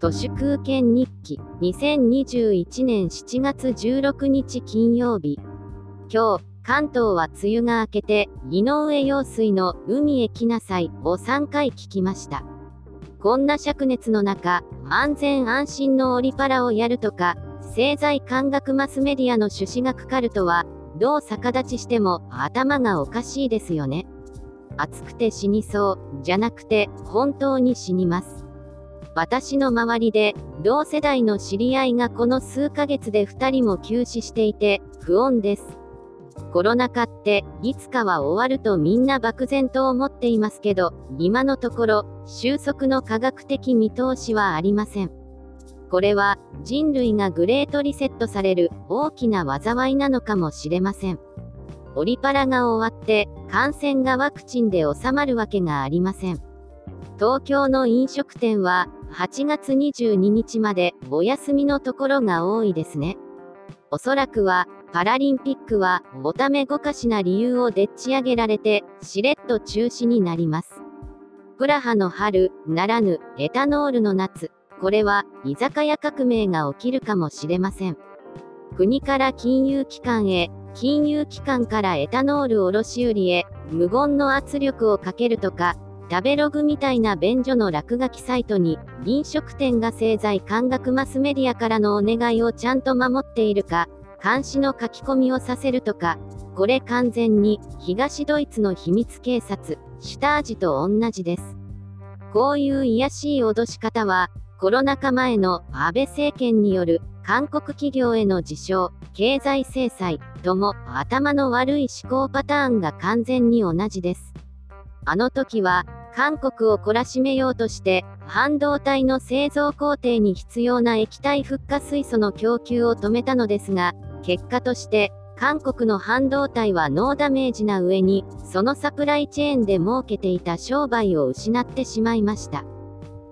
都市空権日記2021年7月16日金曜日。今日関東は梅雨が明けて井上陽水の海へ来なさいを3回聞きました。こんな灼熱の中安全安心のオリパラをやるとか政財官学マスメディアの趣旨がかかるとはどう逆立ちしても頭がおかしいですよね。暑くて死にそうじゃなくて本当に死にます。私の周りで同世代の知り合いがこの数ヶ月で2人も休止していて不穏です。コロナ禍っていつかは終わるとみんな漠然と思っていますけど今のところ収束の科学的見通しはありません。これは人類がグレートリセットされる大きな災いなのかもしれません。オリパラが終わって感染がワクチンで収まるわけがありません。東京の飲食店は8月22日までお休みのところが多いですね。おそらくは、パラリンピックは、おためごかしな理由をでっち上げられて、しれっと中止になります。プラハの春、ならぬ、エタノールの夏。これは、居酒屋革命が起きるかもしれません。国から金融機関へ、金融機関からエタノール卸売へ、無言の圧力をかけるとか、食べログみたいな便所の落書きサイトに、飲食店が製材感学マスメディアからのお願いをちゃんと守っているか、監視の書き込みをさせるとか、これ完全に東ドイツの秘密警察、シュタージと同じです。こういう卑しい脅し方は、コロナ禍前の安倍政権による韓国企業への自称、経済制裁とも頭の悪い思考パターンが完全に同じです。あの時は韓国を懲らしめようとして、半導体の製造工程に必要な液体フッ化水素の供給を止めたのですが、結果として、韓国の半導体はノーダメージな上に、そのサプライチェーンで儲けていた商売を失ってしまいました。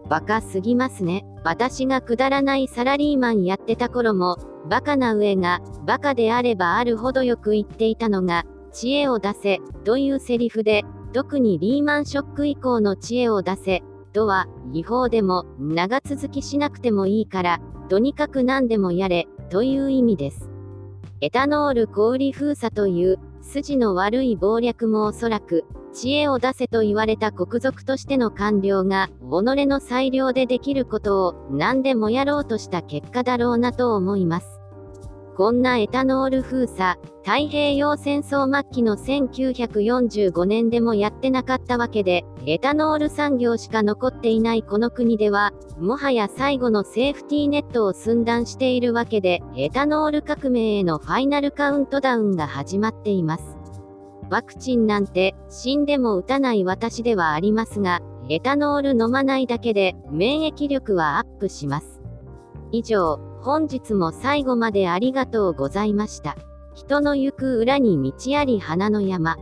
バカすぎますね。私がくだらないサラリーマンやってた頃も、バカな上が、バカであればあるほどよく言っていたのが、知恵を出せ、というセリフで、特にリーマンショック以降の知恵を出せ、とは、違法でも、長続きしなくてもいいから、とにかく何でもやれ、という意味です。エタノール小売封鎖という、筋の悪い謀略もおそらく、知恵を出せと言われた国賊としての官僚が、己の裁量でできることを何でもやろうとした結果だろうなと思います。こんなエタノール封鎖、太平洋戦争末期の1945年でもやってなかったわけで、エタノール産業しか残っていないこの国では、もはや最後のセーフティーネットを寸断しているわけで、エタノール革命へのファイナルカウントダウンが始まっています。ワクチンなんて死んでも打たない私ではありますが、エタノール飲まないだけで免疫力はアップします。以上、本日も最後までありがとうございました。人の行く裏に道あり花の山。